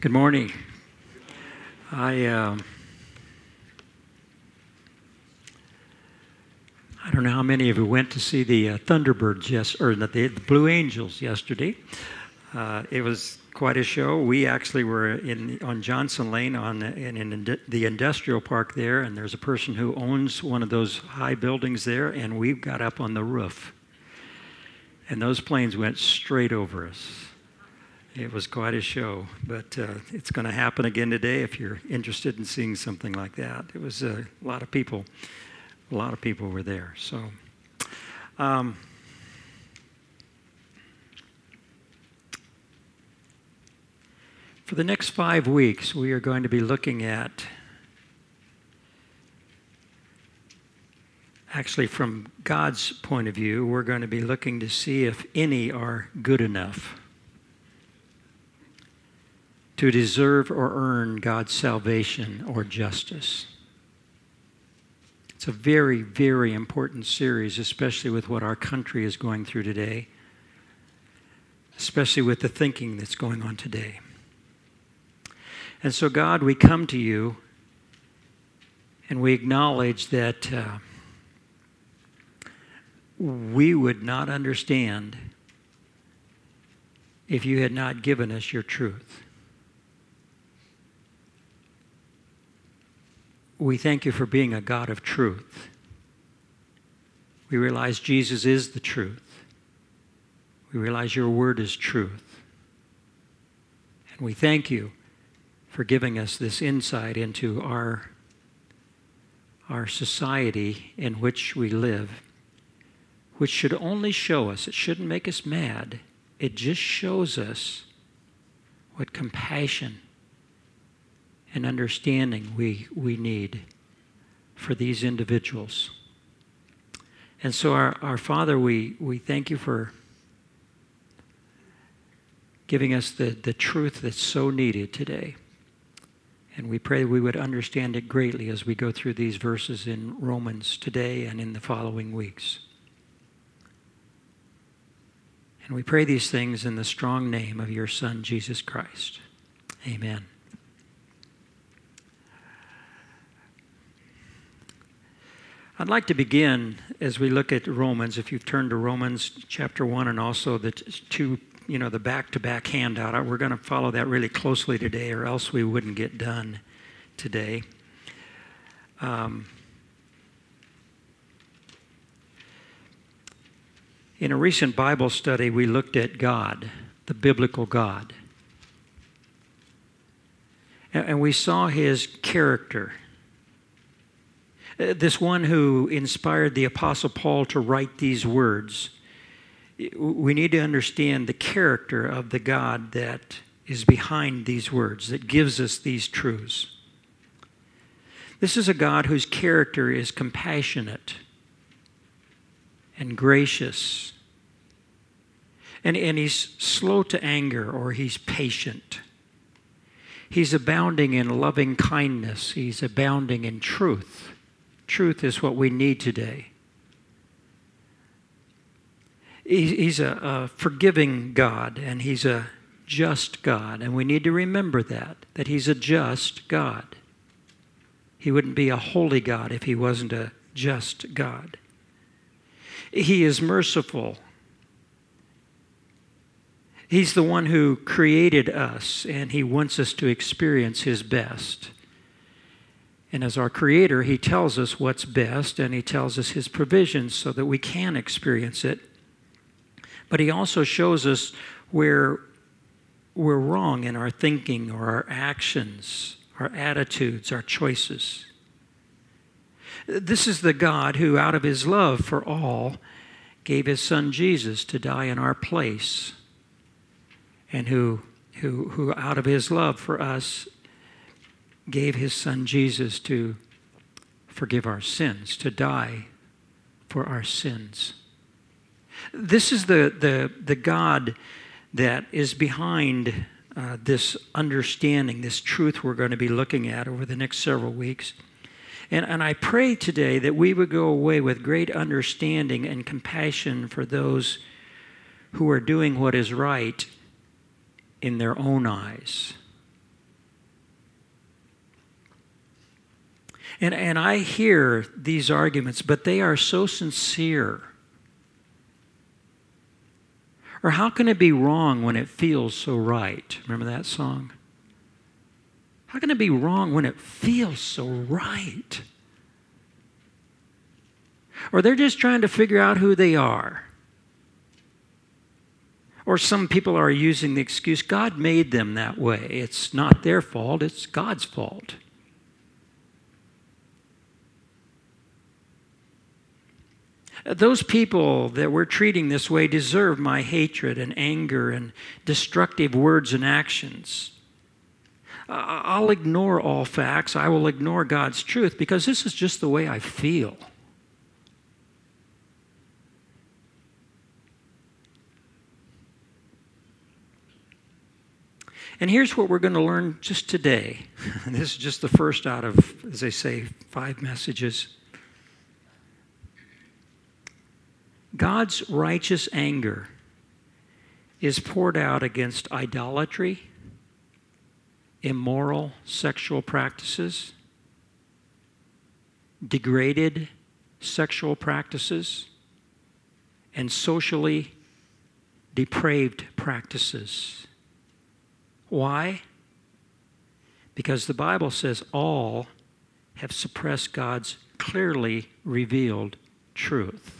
Good morning. I um, I don't know how many of you went to see the uh, Thunderbirds yes or the, the Blue Angels yesterday. Uh, it was quite a show. We actually were in on Johnson Lane on in, in the industrial park there, and there's a person who owns one of those high buildings there, and we got up on the roof, and those planes went straight over us. It was quite a show, but uh, it's going to happen again today if you're interested in seeing something like that. It was a lot of people, a lot of people were there. So, um, for the next five weeks, we are going to be looking at actually, from God's point of view, we're going to be looking to see if any are good enough to deserve or earn God's salvation or justice. It's a very, very important series, especially with what our country is going through today, especially with the thinking that's going on today. And so, God, we come to you and we acknowledge that uh, we would not understand if you had not given us your truth. We thank you for being a God of truth. We realize Jesus is the truth. We realize your word is truth. And we thank you for giving us this insight into our, our society in which we live, which should only show us, it shouldn't make us mad, it just shows us what compassion and understanding we, we need for these individuals. And so, our, our Father, we, we thank you for giving us the, the truth that's so needed today. And we pray we would understand it greatly as we go through these verses in Romans today and in the following weeks. And we pray these things in the strong name of your Son, Jesus Christ. Amen. I'd like to begin as we look at Romans. If you've turned to Romans chapter 1 and also the two, you know, the back to back handout, we're going to follow that really closely today, or else we wouldn't get done today. Um, in a recent Bible study, we looked at God, the biblical God. And we saw his character this one who inspired the Apostle Paul to write these words, we need to understand the character of the God that is behind these words, that gives us these truths. This is a God whose character is compassionate and gracious. And, and he's slow to anger or he's patient. He's abounding in loving kindness. He's abounding in truth truth is what we need today. He's a, a, forgiving God and He's a just God, and we need to remember that, that He's a just God. He wouldn't be a holy God if He wasn't a just God. He is merciful. He's the one who created us, and He wants us to experience His best. And as our Creator, He tells us what's best and He tells us His provisions so that we can experience it. But He also shows us where we're wrong in our thinking or our actions, our attitudes, our choices. This is the God who, out of His love for all, gave His Son Jesus to die in our place, and who, who, who out of His love for us, gave his son Jesus to forgive our sins, to die for our sins. This is the, the, the God that is behind uh, this understanding, this truth we're going to be looking at over the next several weeks. And, and I pray today that we would go away with great understanding and compassion for those who are doing what is right in their own eyes And, and I hear these arguments, but they are so sincere. Or how can it be wrong when it feels so right? Remember that song? How can it be wrong when it feels so right? Or they're just trying to figure out who they are. Or some people are using the excuse God made them that way. It's not their fault, it's God's fault. Those people that we're treating this way deserve my hatred and anger and destructive words and actions. I'll ignore all facts. I will ignore God's truth because this is just the way I feel. And here's what we're going to learn just today. this is just the first out of, as they say, five messages. God's righteous anger is poured out against idolatry immoral sexual practices, degraded sexual practices, and socially depraved practices. Why? Because the Bible says all have suppressed God's clearly revealed truth.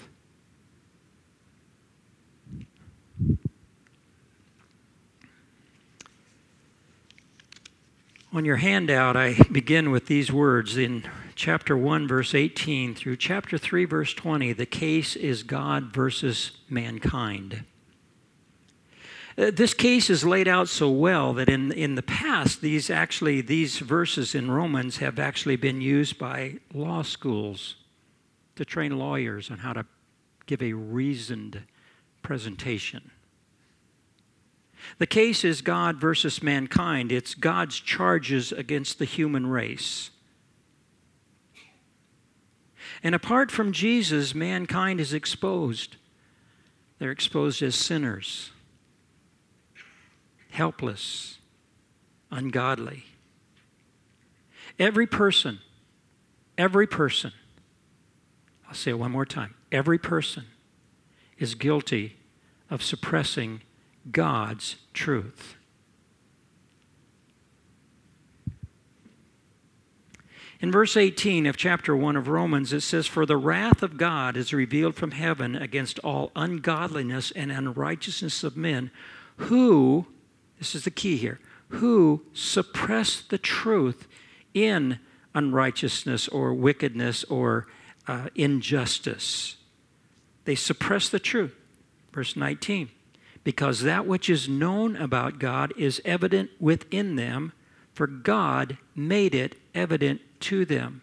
On your handout, I begin with these words in chapter 1, verse 18 through chapter 3, verse 20. The case is God versus mankind. Uh, this case is laid out so well that in, in the past, these actually, these verses in Romans have actually been used by law schools to train lawyers on how to give a reasoned presentation. The case is God versus mankind. It's God's charges against the human race. And apart from Jesus, mankind is exposed. They're exposed as sinners, helpless, ungodly. Every person, every person, I'll say it one more time every person is guilty of suppressing God's truth. In verse 18 of chapter 1 of Romans, it says, For the wrath of God is revealed from heaven against all ungodliness and unrighteousness of men who, this is the key here, who suppress the truth in unrighteousness or wickedness or uh, injustice. They suppress the truth. Verse 19 because that which is known about God is evident within them, for God made it evident to them.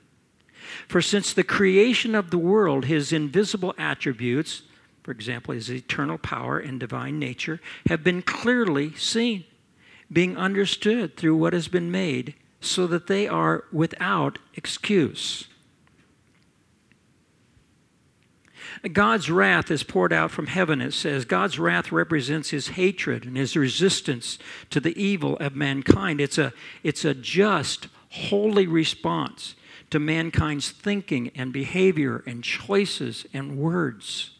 For since the creation of the world, his invisible attributes, for example, his eternal power and divine nature, have been clearly seen, being understood through what has been made, so that they are without excuse. God's wrath is poured out from heaven, it says. God's wrath represents his hatred and his resistance to the evil of mankind. It's a, it's a just, holy response to mankind's thinking and behavior and choices and words.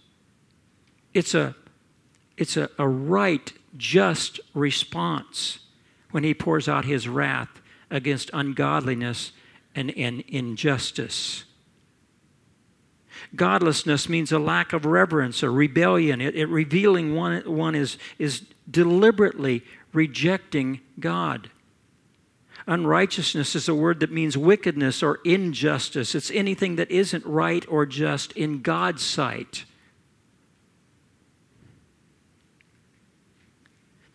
It's a, it's a, a right, just response when he pours out his wrath against ungodliness and, and injustice. Godlessness means a lack of reverence, a rebellion. It, it revealing one, one is, is deliberately rejecting God. Unrighteousness is a word that means wickedness or injustice. It's anything that isn't right or just in God's sight.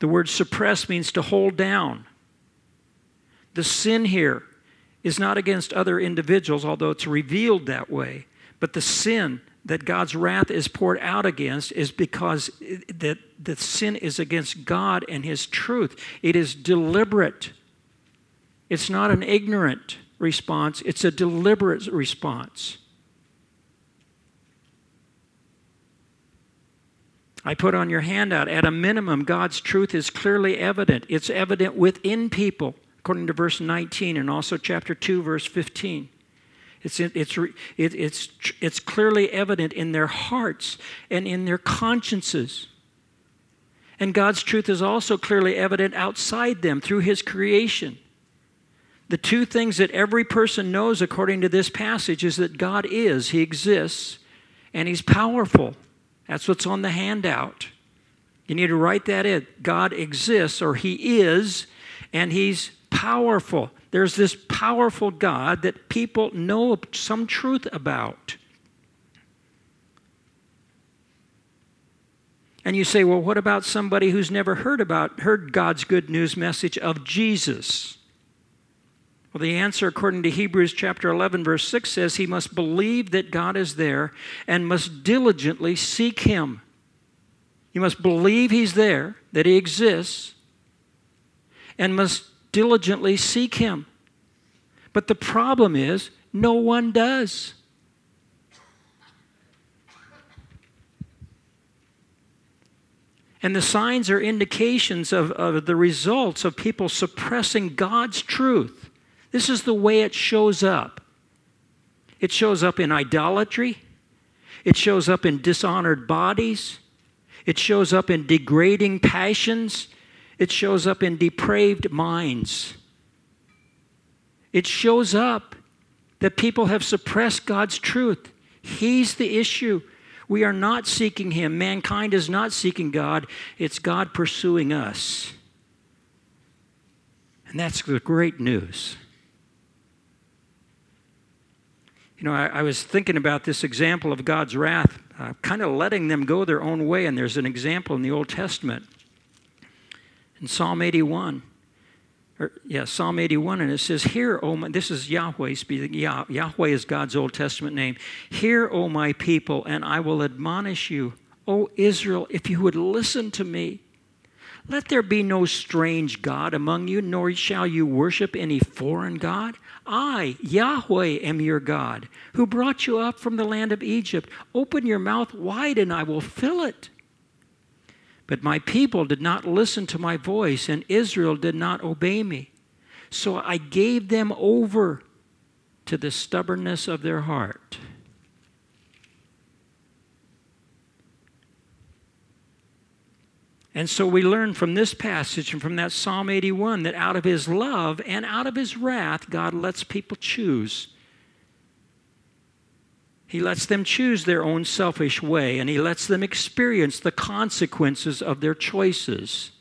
The word suppress means to hold down. The sin here is not against other individuals, although it's revealed that way. But the sin that God's wrath is poured out against is because that the sin is against God and His truth. It is deliberate. It's not an ignorant response, it's a deliberate response. I put on your handout, at a minimum, God's truth is clearly evident. It's evident within people, according to verse 19 and also chapter 2, verse 15. It's, it's, it, it's, it's clearly evident in their hearts and in their consciences. And God's truth is also clearly evident outside them through His creation. The two things that every person knows according to this passage is that God is, He exists, and He's powerful. That's what's on the handout. You need to write that in. God exists, or He is, and He's powerful. There's this powerful God that people know some truth about. And you say, well, what about somebody who's never heard about heard God's good news message of Jesus? Well, the answer, according to Hebrews chapter 11, verse 6, says he must believe that God is there and must diligently seek him. You must believe he's there, that he exists, and must diligently seek him. But the problem is, no one does. And the signs are indications of, of the results of people suppressing God's truth. This is the way it shows up. It shows up in idolatry. It shows up in dishonored bodies. It shows up in degrading passions. It shows up in depraved minds. It shows up that people have suppressed God's truth. He's the issue. We are not seeking Him. Mankind is not seeking God, it's God pursuing us. And that's the great news. You know, I, I was thinking about this example of God's wrath, uh, kind of letting them go their own way, and there's an example in the Old Testament in Psalm 81. Or, yeah, Psalm 81, and it says, Hear, O my, this is Yahweh speaking. Yah, Yahweh is God's Old Testament name. Hear, O my people, and I will admonish you. O Israel, if you would listen to me. Let there be no strange God among you, nor shall you worship any foreign God. I, Yahweh, am your God, who brought you up from the land of Egypt. Open your mouth wide, and I will fill it. But my people did not listen to my voice, and Israel did not obey me. So I gave them over to the stubbornness of their heart. And so we learn from this passage and from that Psalm 81 that out of his love and out of his wrath, God lets people choose. He lets them choose their own selfish way, and He lets them experience the consequences of their choices.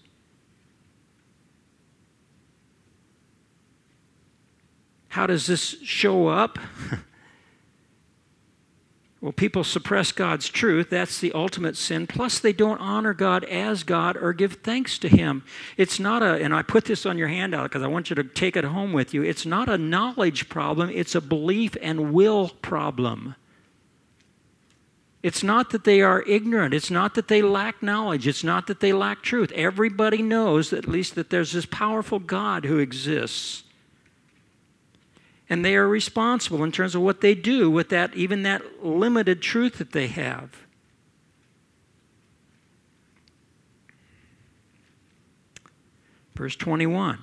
How does this show up? well, people suppress God's truth. That's the ultimate sin. Plus, they don't honor God as God or give thanks to Him. It's not a, and I put this on your handout because I want you to take it home with you. It's not a knowledge problem, it's a belief and will problem. It's not that they are ignorant. It's not that they lack knowledge. It's not that they lack truth. Everybody knows at least that there's this powerful God who exists. And they are responsible in terms of what they do with that, even that limited truth that they have. Verse 21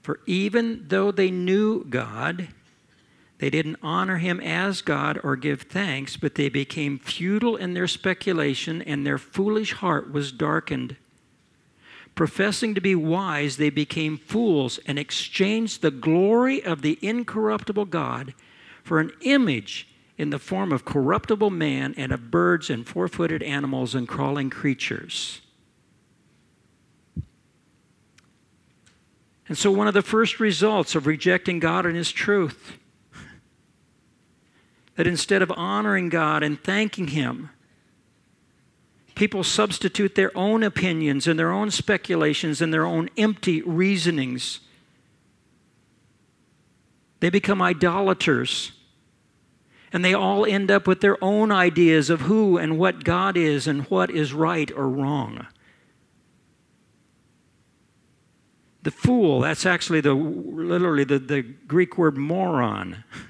For even though they knew God, they didn't honor him as God or give thanks, but they became futile in their speculation, and their foolish heart was darkened. Professing to be wise, they became fools and exchanged the glory of the incorruptible God for an image in the form of corruptible man and of birds and four footed animals and crawling creatures. And so, one of the first results of rejecting God and His truth that instead of honoring God and thanking Him, people substitute their own opinions and their own speculations and their own empty reasonings. They become idolaters. And they all end up with their own ideas of who and what God is and what is right or wrong. The fool, that's actually the literally the, the Greek word moron.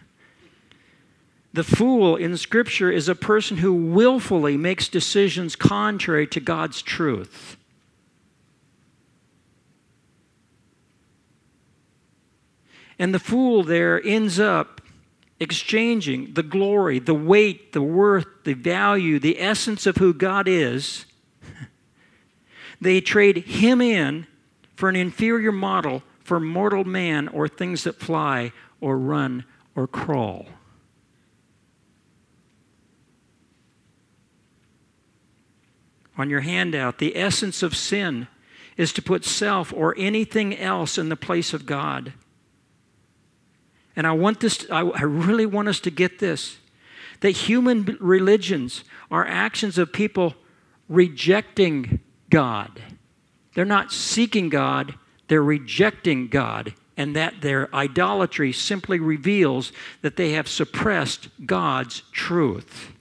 The fool in Scripture is a person who willfully makes decisions contrary to God's truth. And the fool there ends up exchanging the glory, the weight, the worth, the value, the essence of who God is. They trade him in for an inferior model for mortal man or things that fly or run or crawl. On your handout, the essence of sin is to put self or anything else in the place of God. And I want this, I, I really want us to get this that human religions are actions of people rejecting God. They're not seeking God, they're rejecting God. And that their idolatry simply reveals that they have suppressed God's truth.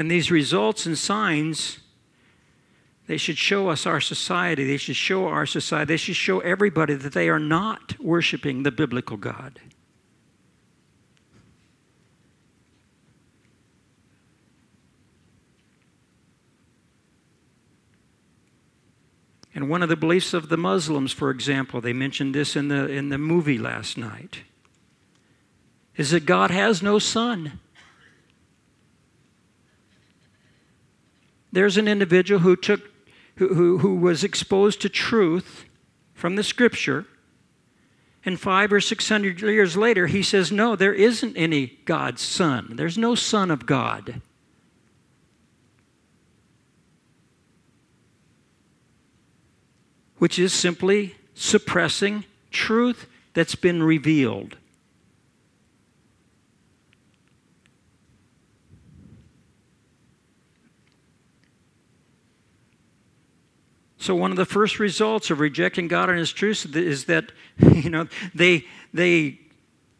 And these results and signs, they should show us our society. They should show our society. They should show everybody that they are not worshiping the biblical God. And one of the beliefs of the Muslims, for example, they mentioned this in the, in the movie last night, is that God has no son. There's an individual who took who, who, was exposed to truth from the scripture and five or six hundred years later he says no there isn't any god's son. There's no son of god. Which is simply suppressing truth that's been revealed So one of the first results of rejecting God and His truth is that you know they they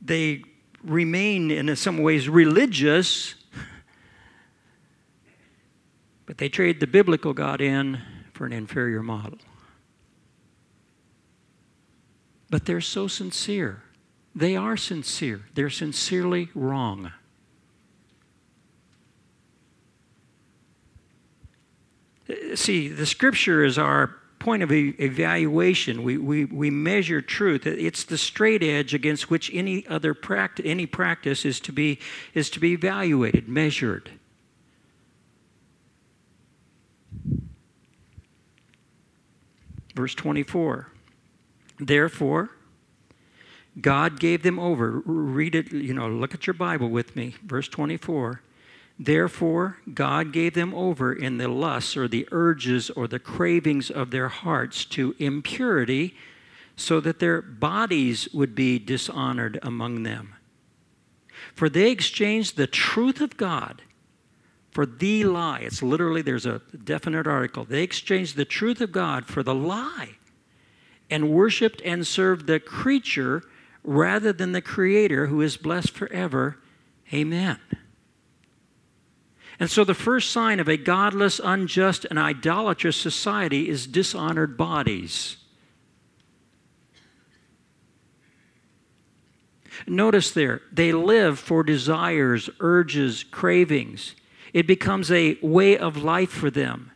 they remain in some ways religious, but they trade the biblical God in for an inferior model. But they're so sincere. They are sincere. They're sincerely wrong. See, the scripture is our point of evaluation. We, we, we measure truth. It's the straight edge against which any other practice, any practice is to be, is to be evaluated, measured. Verse 24. Therefore, God gave them over. Read it, you know, look at your Bible with me. Verse 24. Therefore, God gave them over in the lusts or the urges or the cravings of their hearts to impurity, so that their bodies would be dishonored among them. For they exchanged the truth of God for the lie. It's literally, there's a definite article. They exchanged the truth of God for the lie and worshiped and served the creature rather than the Creator who is blessed forever. Amen. And so the first sign of a godless, unjust, and idolatrous society is dishonored bodies. Notice there, they live for desires, urges, cravings. It becomes a way of life for them.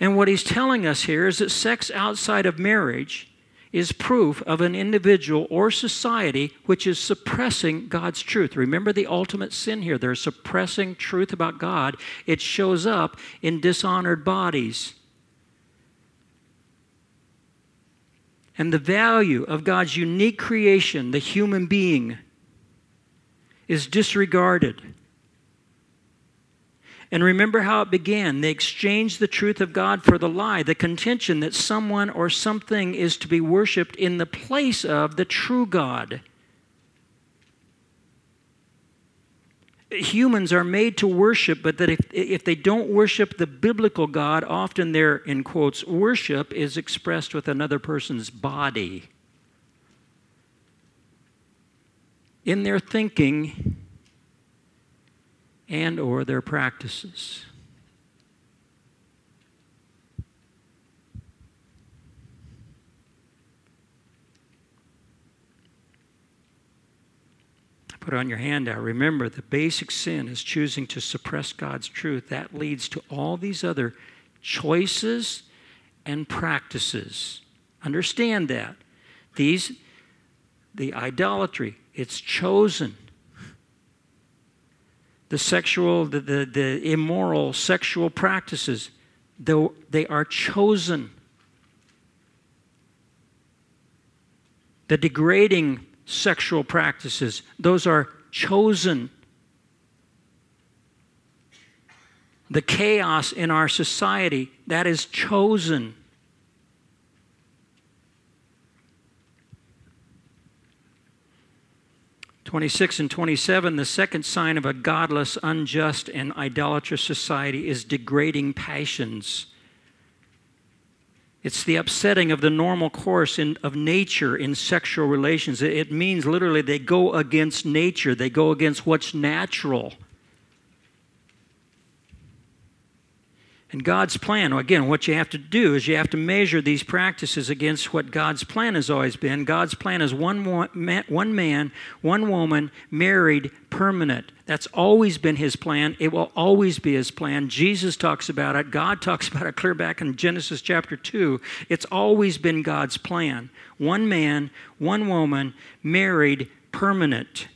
And what he's telling us here is that sex outside of marriage is proof of an individual or society which is suppressing God's truth. Remember the ultimate sin here. They're suppressing truth about God. It shows up in dishonored bodies. And the value of God's unique creation, the human being, is disregarded. And remember how it began. They exchanged the truth of God for the lie, the contention that someone or something is to be worshiped in the place of the true God. Humans are made to worship, but that if, if they don't worship the biblical God, often their, in quotes, worship is expressed with another person's body. In their thinking, and or their practices. Put on your handout. Remember, the basic sin is choosing to suppress God's truth. That leads to all these other choices and practices. Understand that. These, the idolatry, it's chosen. The sexual, the, the, the immoral sexual practices, though they are chosen. The degrading sexual practices, those are chosen. The chaos in our society, that is chosen. 26 and 27, the second sign of a godless, unjust, and idolatrous society is degrading passions. It's the upsetting of the normal course in, of nature in sexual relations. It, it means literally they go against nature, they go against what's natural. And God's plan, again, what you have to do is you have to measure these practices against what God's plan has always been. God's plan is one, one man, one woman, married, permanent. That's always been His plan. It will always be His plan. Jesus talks about it. God talks about it clear back in Genesis chapter 2. It's always been God's plan. One man, one woman, married, permanent.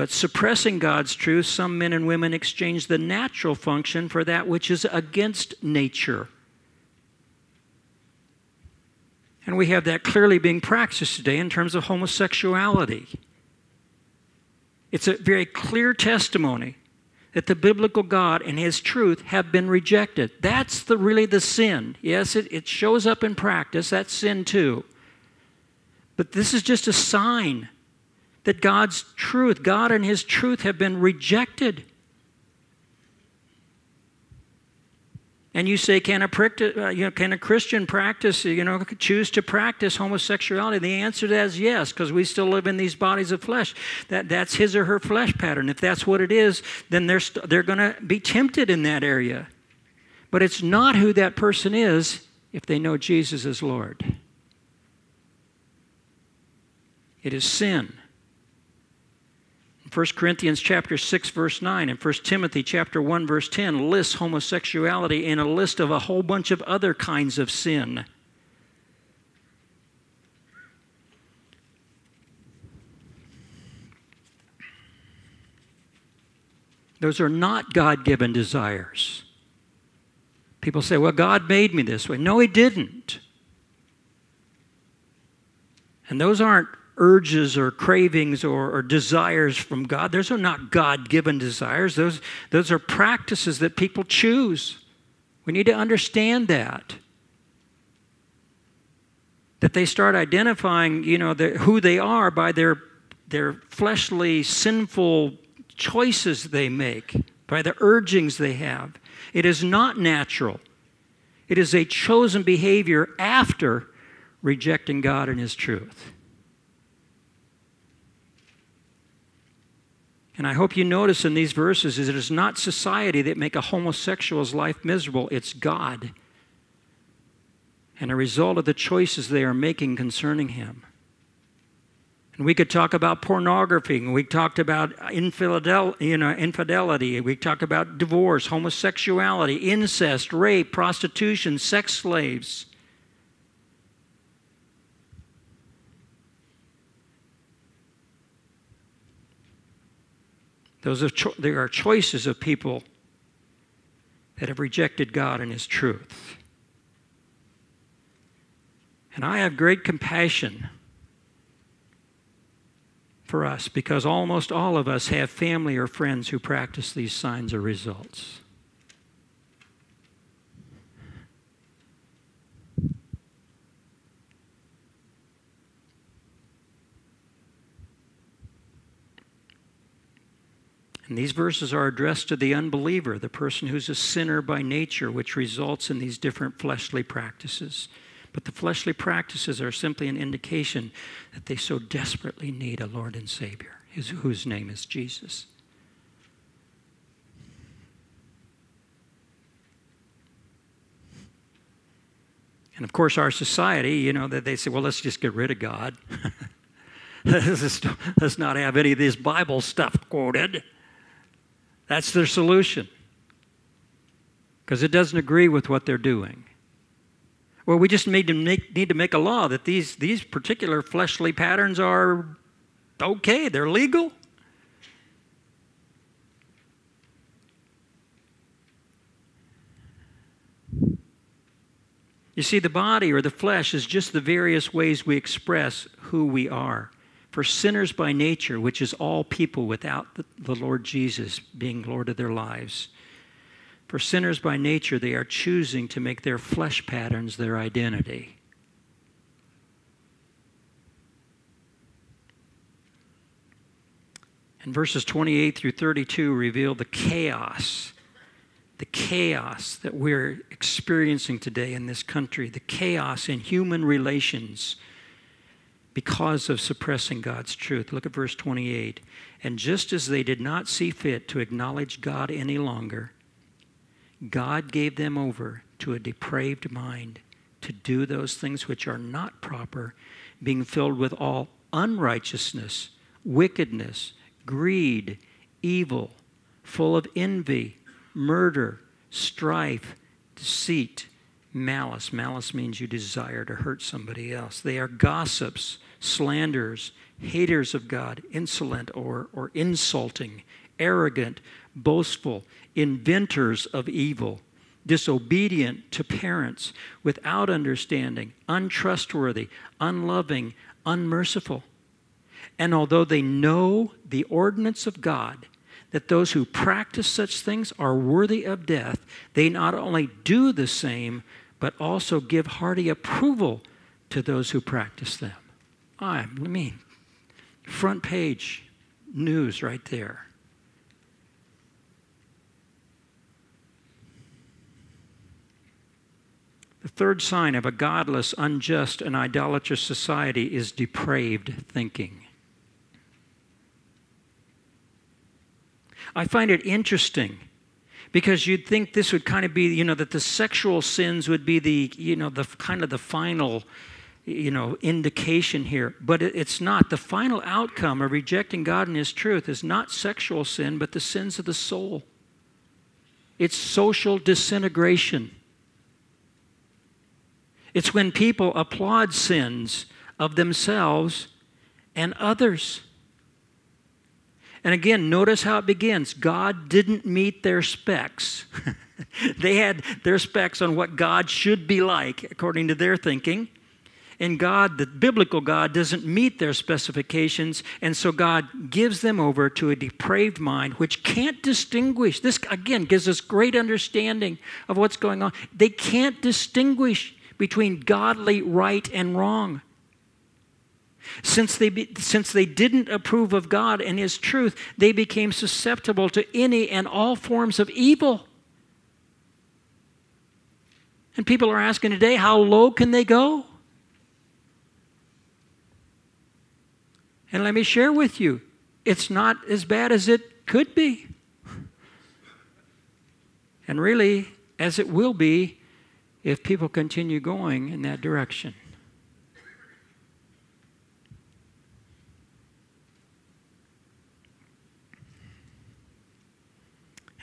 But suppressing God's truth, some men and women exchange the natural function for that which is against nature. And we have that clearly being practiced today in terms of homosexuality. It's a very clear testimony that the biblical God and His truth have been rejected. That's the, really the sin. Yes, it, it shows up in practice, that's sin too. But this is just a sign that God's truth, God and His truth have been rejected. And you say, can a, uh, can a Christian practice, you know, choose to practice homosexuality? The answer to that is yes, because we still live in these bodies of flesh. That, that's his or her flesh pattern. If that's what it is, then they're, st- they're going to be tempted in that area. But it's not who that person is if they know Jesus as Lord. It is sin. 1 Corinthians chapter 6 verse 9 and 1 Timothy chapter 1 verse 10 lists homosexuality in a list of a whole bunch of other kinds of sin. Those are not God given desires. People say, well, God made me this way. No, He didn't. And those aren't urges or cravings or, or desires from God. Those are not God given desires, those, those are practices that people choose. We need to understand that. That they start identifying, you know, the, who they are by their, their fleshly, sinful choices they make, by the urgings they have. It is not natural. It is a chosen behavior after rejecting God and His truth. And I hope you notice in these verses is it is not society that make a homosexual's life miserable, it's God. And a result of the choices they are making concerning him. And we could talk about pornography. We talked about infidel, you know, infidelity. We talked about divorce, homosexuality, incest, rape, prostitution, sex slaves. Those are cho- there are choices of people that have rejected God and His truth. And I have great compassion for us because almost all of us have family or friends who practice these signs or results. And these verses are addressed to the unbeliever, the person who's a sinner by nature, which results in these different fleshly practices. But the fleshly practices are simply an indication that they so desperately need a Lord and Savior, whose name is Jesus. And of course, our society, you know, they say, well, let's just get rid of God. let's not have any of this Bible stuff quoted. That's their solution. Because it doesn't agree with what they're doing. Well, we just need to make, need to make a law that these, these particular fleshly patterns are okay, they're legal. You see, the body or the flesh is just the various ways we express who we are. For sinners by nature, which is all people without the Lord Jesus being Lord of their lives, for sinners by nature, they are choosing to make their flesh patterns their identity. And verses 28 through 32 reveal the chaos the chaos that we're experiencing today in this country, the chaos in human relations because of suppressing God's truth. Look at verse 28. And just as they did not see fit to acknowledge God any longer, God gave them over to a depraved mind to do those things which are not proper, being filled with all unrighteousness, wickedness, greed, evil, full of envy murder, strife, deceit, malice. Malice means you desire to hurt somebody else. They are gossips, slanderers, haters of God, insolent or, or insulting, arrogant, boastful, inventors of evil, disobedient to parents, without understanding, untrustworthy, unloving, unmerciful. And although they know the ordinance of God, that those who practice such things are worthy of death, they not only do the same, but also give hearty approval to those who practice them. I mean, front page news right there. The third sign of a godless, unjust, and idolatrous society is depraved thinking. I find it interesting because you'd think this would kind of be, you know, that the sexual sins would be the, you know, the kind of the final, you know, indication here. But it's not. The final outcome of rejecting God and His truth is not sexual sin, but the sins of the soul. It's social disintegration. It's when people applaud sins of themselves and others. And again, notice how it begins. God didn't meet their specs. they had their specs on what God should be like, according to their thinking. And God, the biblical God, doesn't meet their specifications. And so God gives them over to a depraved mind which can't distinguish. This, again, gives us great understanding of what's going on. They can't distinguish between godly right and wrong. Since they, be, since they didn't approve of God and His truth, they became susceptible to any and all forms of evil. And people are asking today, how low can they go? And let me share with you, it's not as bad as it could be. And really, as it will be if people continue going in that direction.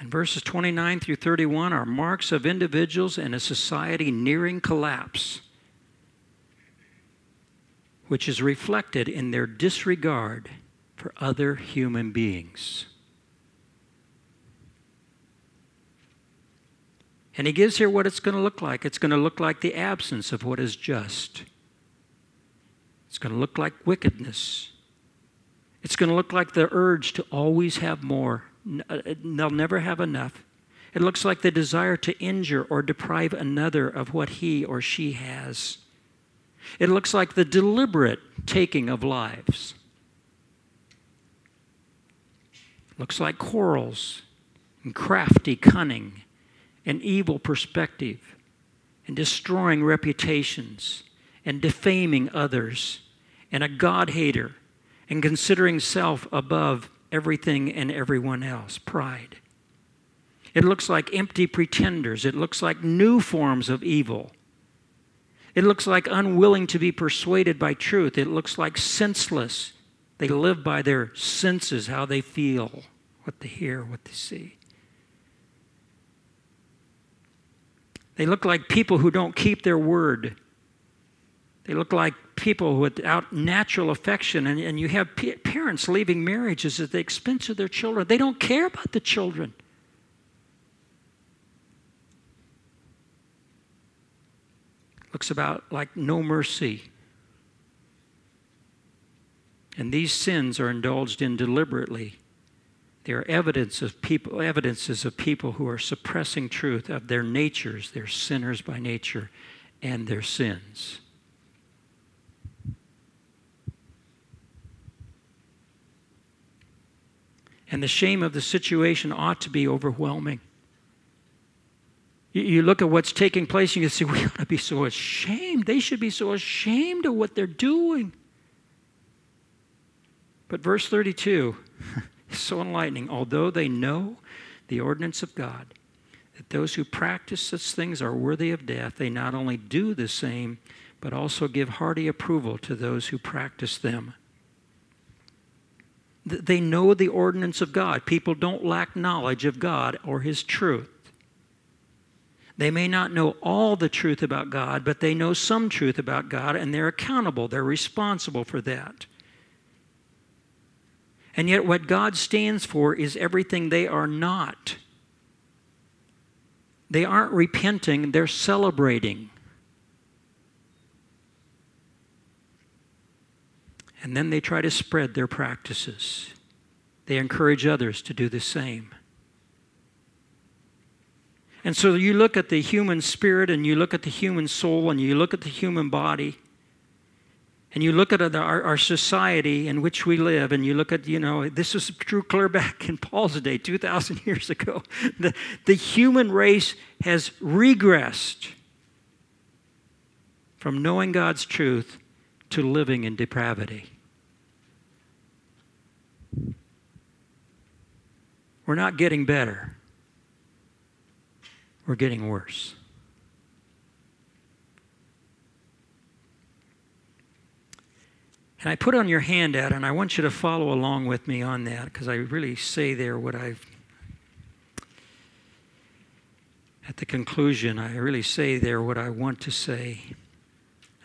Verses 29 through 31 are marks of individuals in a society nearing collapse, which is reflected in their disregard for other human beings. And he gives here what it's going to look like. It's going to look like the absence of what is just. It's going to look like wickedness. It's going to look like the urge to always have more Uh, they'll never have enough. It looks like the desire to injure or deprive another of what he or she has. It looks like the deliberate taking of lives. Looks like quarrels and crafty cunning and evil perspective and destroying reputations and defaming others and a God hater and considering self above everything and everyone else. Pride. It looks like empty pretenders. It looks like new forms of evil. It looks like unwilling to be persuaded by truth. It looks like senseless. They live by their senses, how they feel, what they hear, what they see. They look like people who don't keep their word. They look like people without natural affection, and, and you have p- parents leaving marriages at the expense of their children. They don't care about the children. Looks about like no mercy. And these sins are indulged in deliberately. They are evidence of people, evidences of people who are suppressing truth of their natures, they're sinners by nature, and their sins. And the shame of the situation ought to be overwhelming. You, look at what's taking place and you say, we ought to be so ashamed. They should be so ashamed of what they're doing. But verse 32 is so enlightening. Although they know the ordinance of God, that those who practice such things are worthy of death, they not only do the same, but also give hearty approval to those who practice them. They know the ordinance of God. People don't lack knowledge of God or His truth. They may not know all the truth about God, but they know some truth about God, and they're accountable. They're responsible for that. And yet, what God stands for is everything they are not. They aren't repenting, they're celebrating. And then they try to spread their practices. They encourage others to do the same. And so you look at the human spirit and you look at the human soul and you look at the human body and you look at our, our society in which we live and you look at, you know, this was true clear back in Paul's day, 2,000 years ago. The, the human race has regressed from knowing God's truth to living in depravity. We're not getting better, we're getting worse. And I put on your handout, and I want you to follow along with me on that because I really say there what I've. At the conclusion, I really say there what I want to say.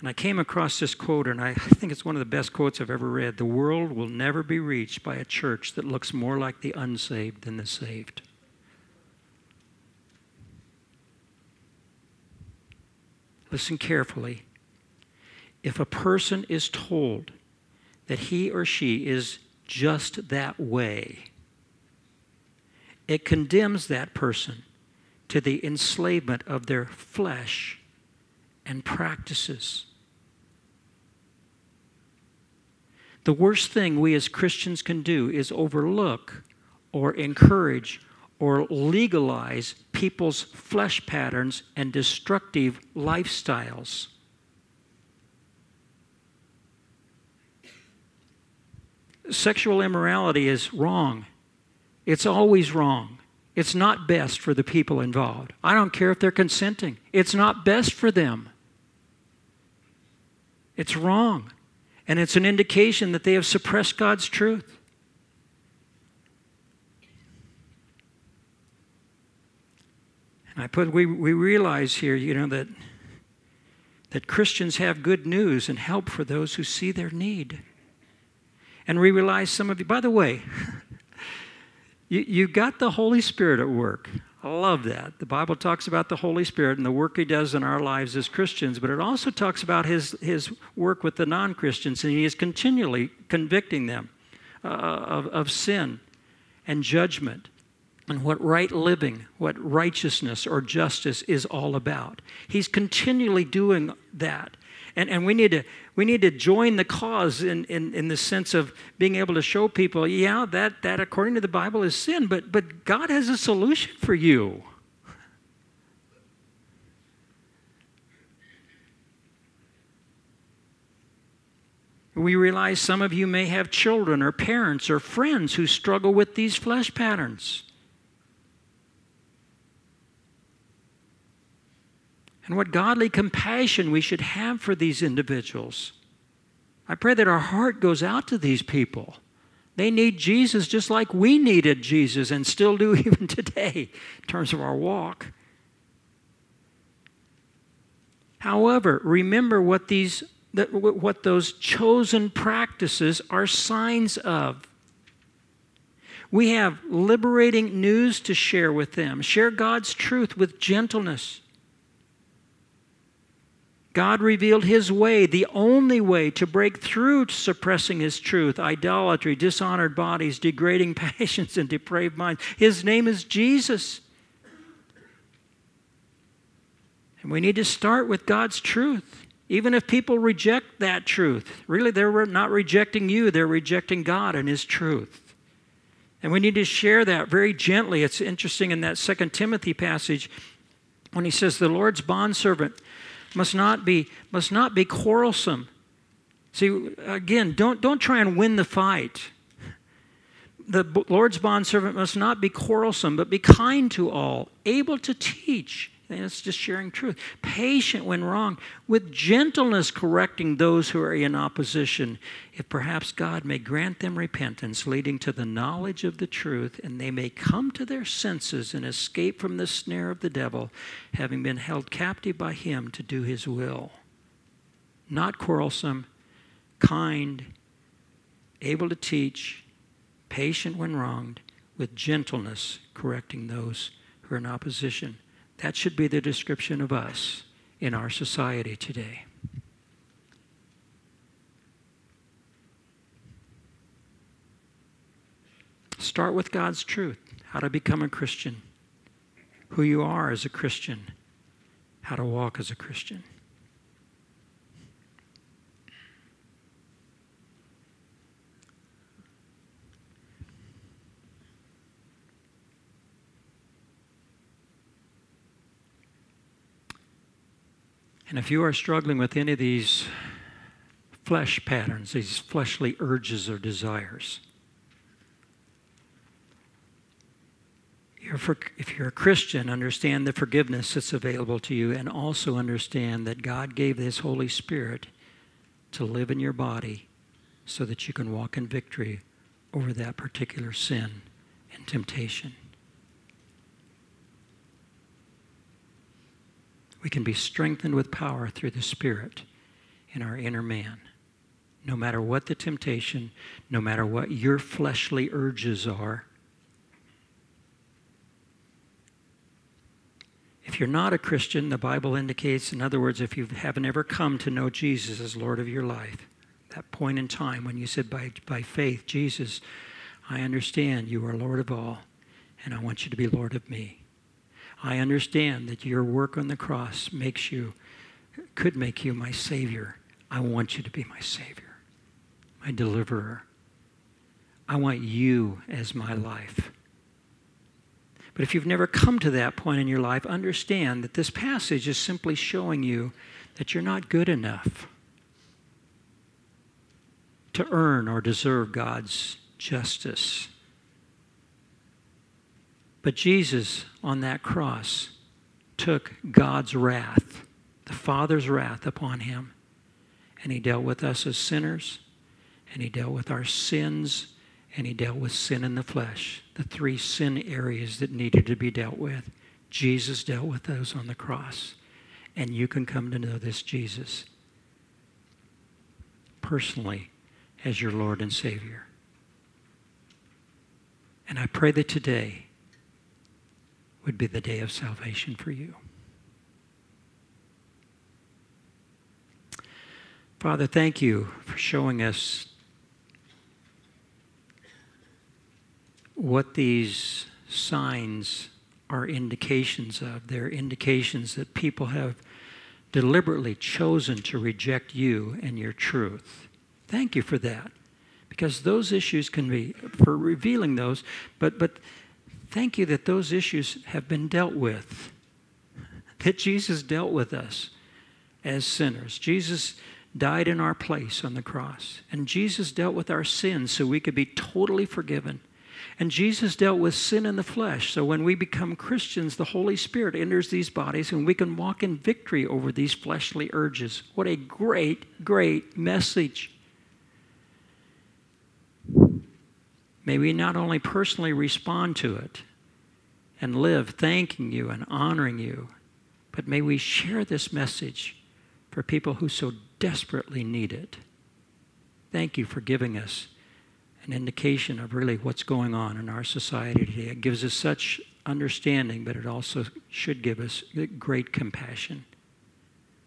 And I came across this quote, and I think it's one of the best quotes I've ever read. The world will never be reached by a church that looks more like the unsaved than the saved. Listen carefully. If a person is told that he or she is just that way, it condemns that person to the enslavement of their flesh and practices. The worst thing we as Christians can do is overlook or encourage or legalize people's flesh patterns and destructive lifestyles. Sexual immorality is wrong. It's always wrong. It's not best for the people involved. I don't care if they're consenting, it's not best for them. It's wrong. And it's an indication that they have suppressed God's truth. And I put, we, we realize here, you know, that, that Christians have good news and help for those who see their need. And we realize some of you, by the way, you, you got the Holy Spirit at work. I love that. The Bible talks about the Holy Spirit and the work He does in our lives as Christians, but it also talks about His, his work with the non Christians, and He is continually convicting them uh, of, of sin and judgment and what right living, what righteousness or justice is all about. He's continually doing that. And, and we, need to, we need to join the cause in, in, in the sense of being able to show people, yeah, that, that according to the Bible is sin, but, but God has a solution for you. We realize some of you may have children or parents or friends who struggle with these flesh patterns. And what godly compassion we should have for these individuals. I pray that our heart goes out to these people. They need Jesus just like we needed Jesus and still do even today in terms of our walk. However, remember what these what those chosen practices are signs of. We have liberating news to share with them. Share God's truth with gentleness. God revealed His way, the only way to break through suppressing His truth, idolatry, dishonored bodies, degrading passions, and depraved minds. His name is Jesus. And we need to start with God's truth. Even if people reject that truth, really they're not rejecting you, they're rejecting God and His truth. And we need to share that very gently. It's interesting in that Second Timothy passage when he says, The Lord's bondservant must not be, must not be quarrelsome. See, again, don't, don't try and win the fight. The Lord's bondservant must not be quarrelsome, but be kind to all, able to teach, and it's just sharing truth. Patient when wrong, with gentleness correcting those who are in opposition, if perhaps God may grant them repentance, leading to the knowledge of the truth, and they may come to their senses and escape from the snare of the devil, having been held captive by him to do his will. Not quarrelsome, kind, able to teach, patient when wronged, with gentleness correcting those who are in opposition. That should be the description of us in our society today. Start with God's truth how to become a Christian, who you are as a Christian, how to walk as a Christian. And if you are struggling with any of these flesh patterns, these fleshly urges or desires, if you're a Christian, understand the forgiveness that's available to you, and also understand that God gave His Holy Spirit to live in your body so that you can walk in victory over that particular sin and temptation. We can be strengthened with power through the Spirit in our inner man. No matter what the temptation, no matter what your fleshly urges are. If you're not a Christian, the Bible indicates, in other words, if you haven't ever come to know Jesus as Lord of your life, that point in time when you said by, by faith, Jesus, I understand you are Lord of all, and I want you to be Lord of me. I understand that your work on the cross makes you, could make you my Savior. I want you to be my Savior, my deliverer. I want you as my life. But if you've never come to that point in your life, understand that this passage is simply showing you that you're not good enough to earn or deserve God's justice. But Jesus on that cross took God's wrath, the Father's wrath upon him, and he dealt with us as sinners, and he dealt with our sins, and he dealt with sin in the flesh, the three sin areas that needed to be dealt with. Jesus dealt with those on the cross. And you can come to know this Jesus personally as your Lord and Savior. And I pray that today would be the day of salvation for you. Father, thank you for showing us what these signs are indications of. They're indications that people have deliberately chosen to reject you and your truth. Thank you for that. Because those issues can be, for revealing those, but, but Thank you that those issues have been dealt with, that Jesus dealt with us as sinners. Jesus died in our place on the cross, and Jesus dealt with our sins so we could be totally forgiven. And Jesus dealt with sin in the flesh. So when we become Christians, the Holy Spirit enters these bodies and we can walk in victory over these fleshly urges. What a great, great message. May we not only personally respond to it and live thanking you and honoring you, but may we share this message for people who so desperately need it. Thank you for giving us an indication of really what's going on in our society today. It gives us such understanding, but it also should give us great compassion.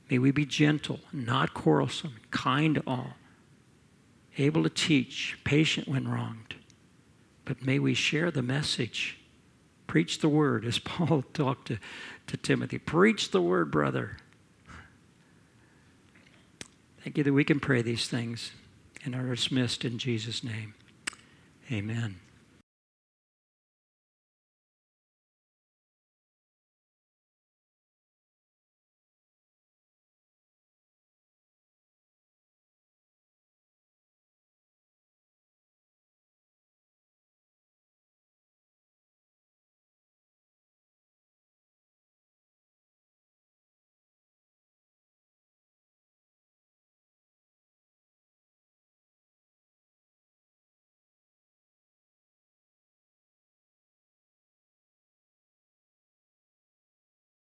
May we be gentle, not quarrelsome, kind to all, able to teach, patient when wronged. But may we share the message. Preach the word, as Paul talked to, to Timothy. Preach the word, brother. Thank you that we can pray these things and are dismissed in Jesus' name. Amen.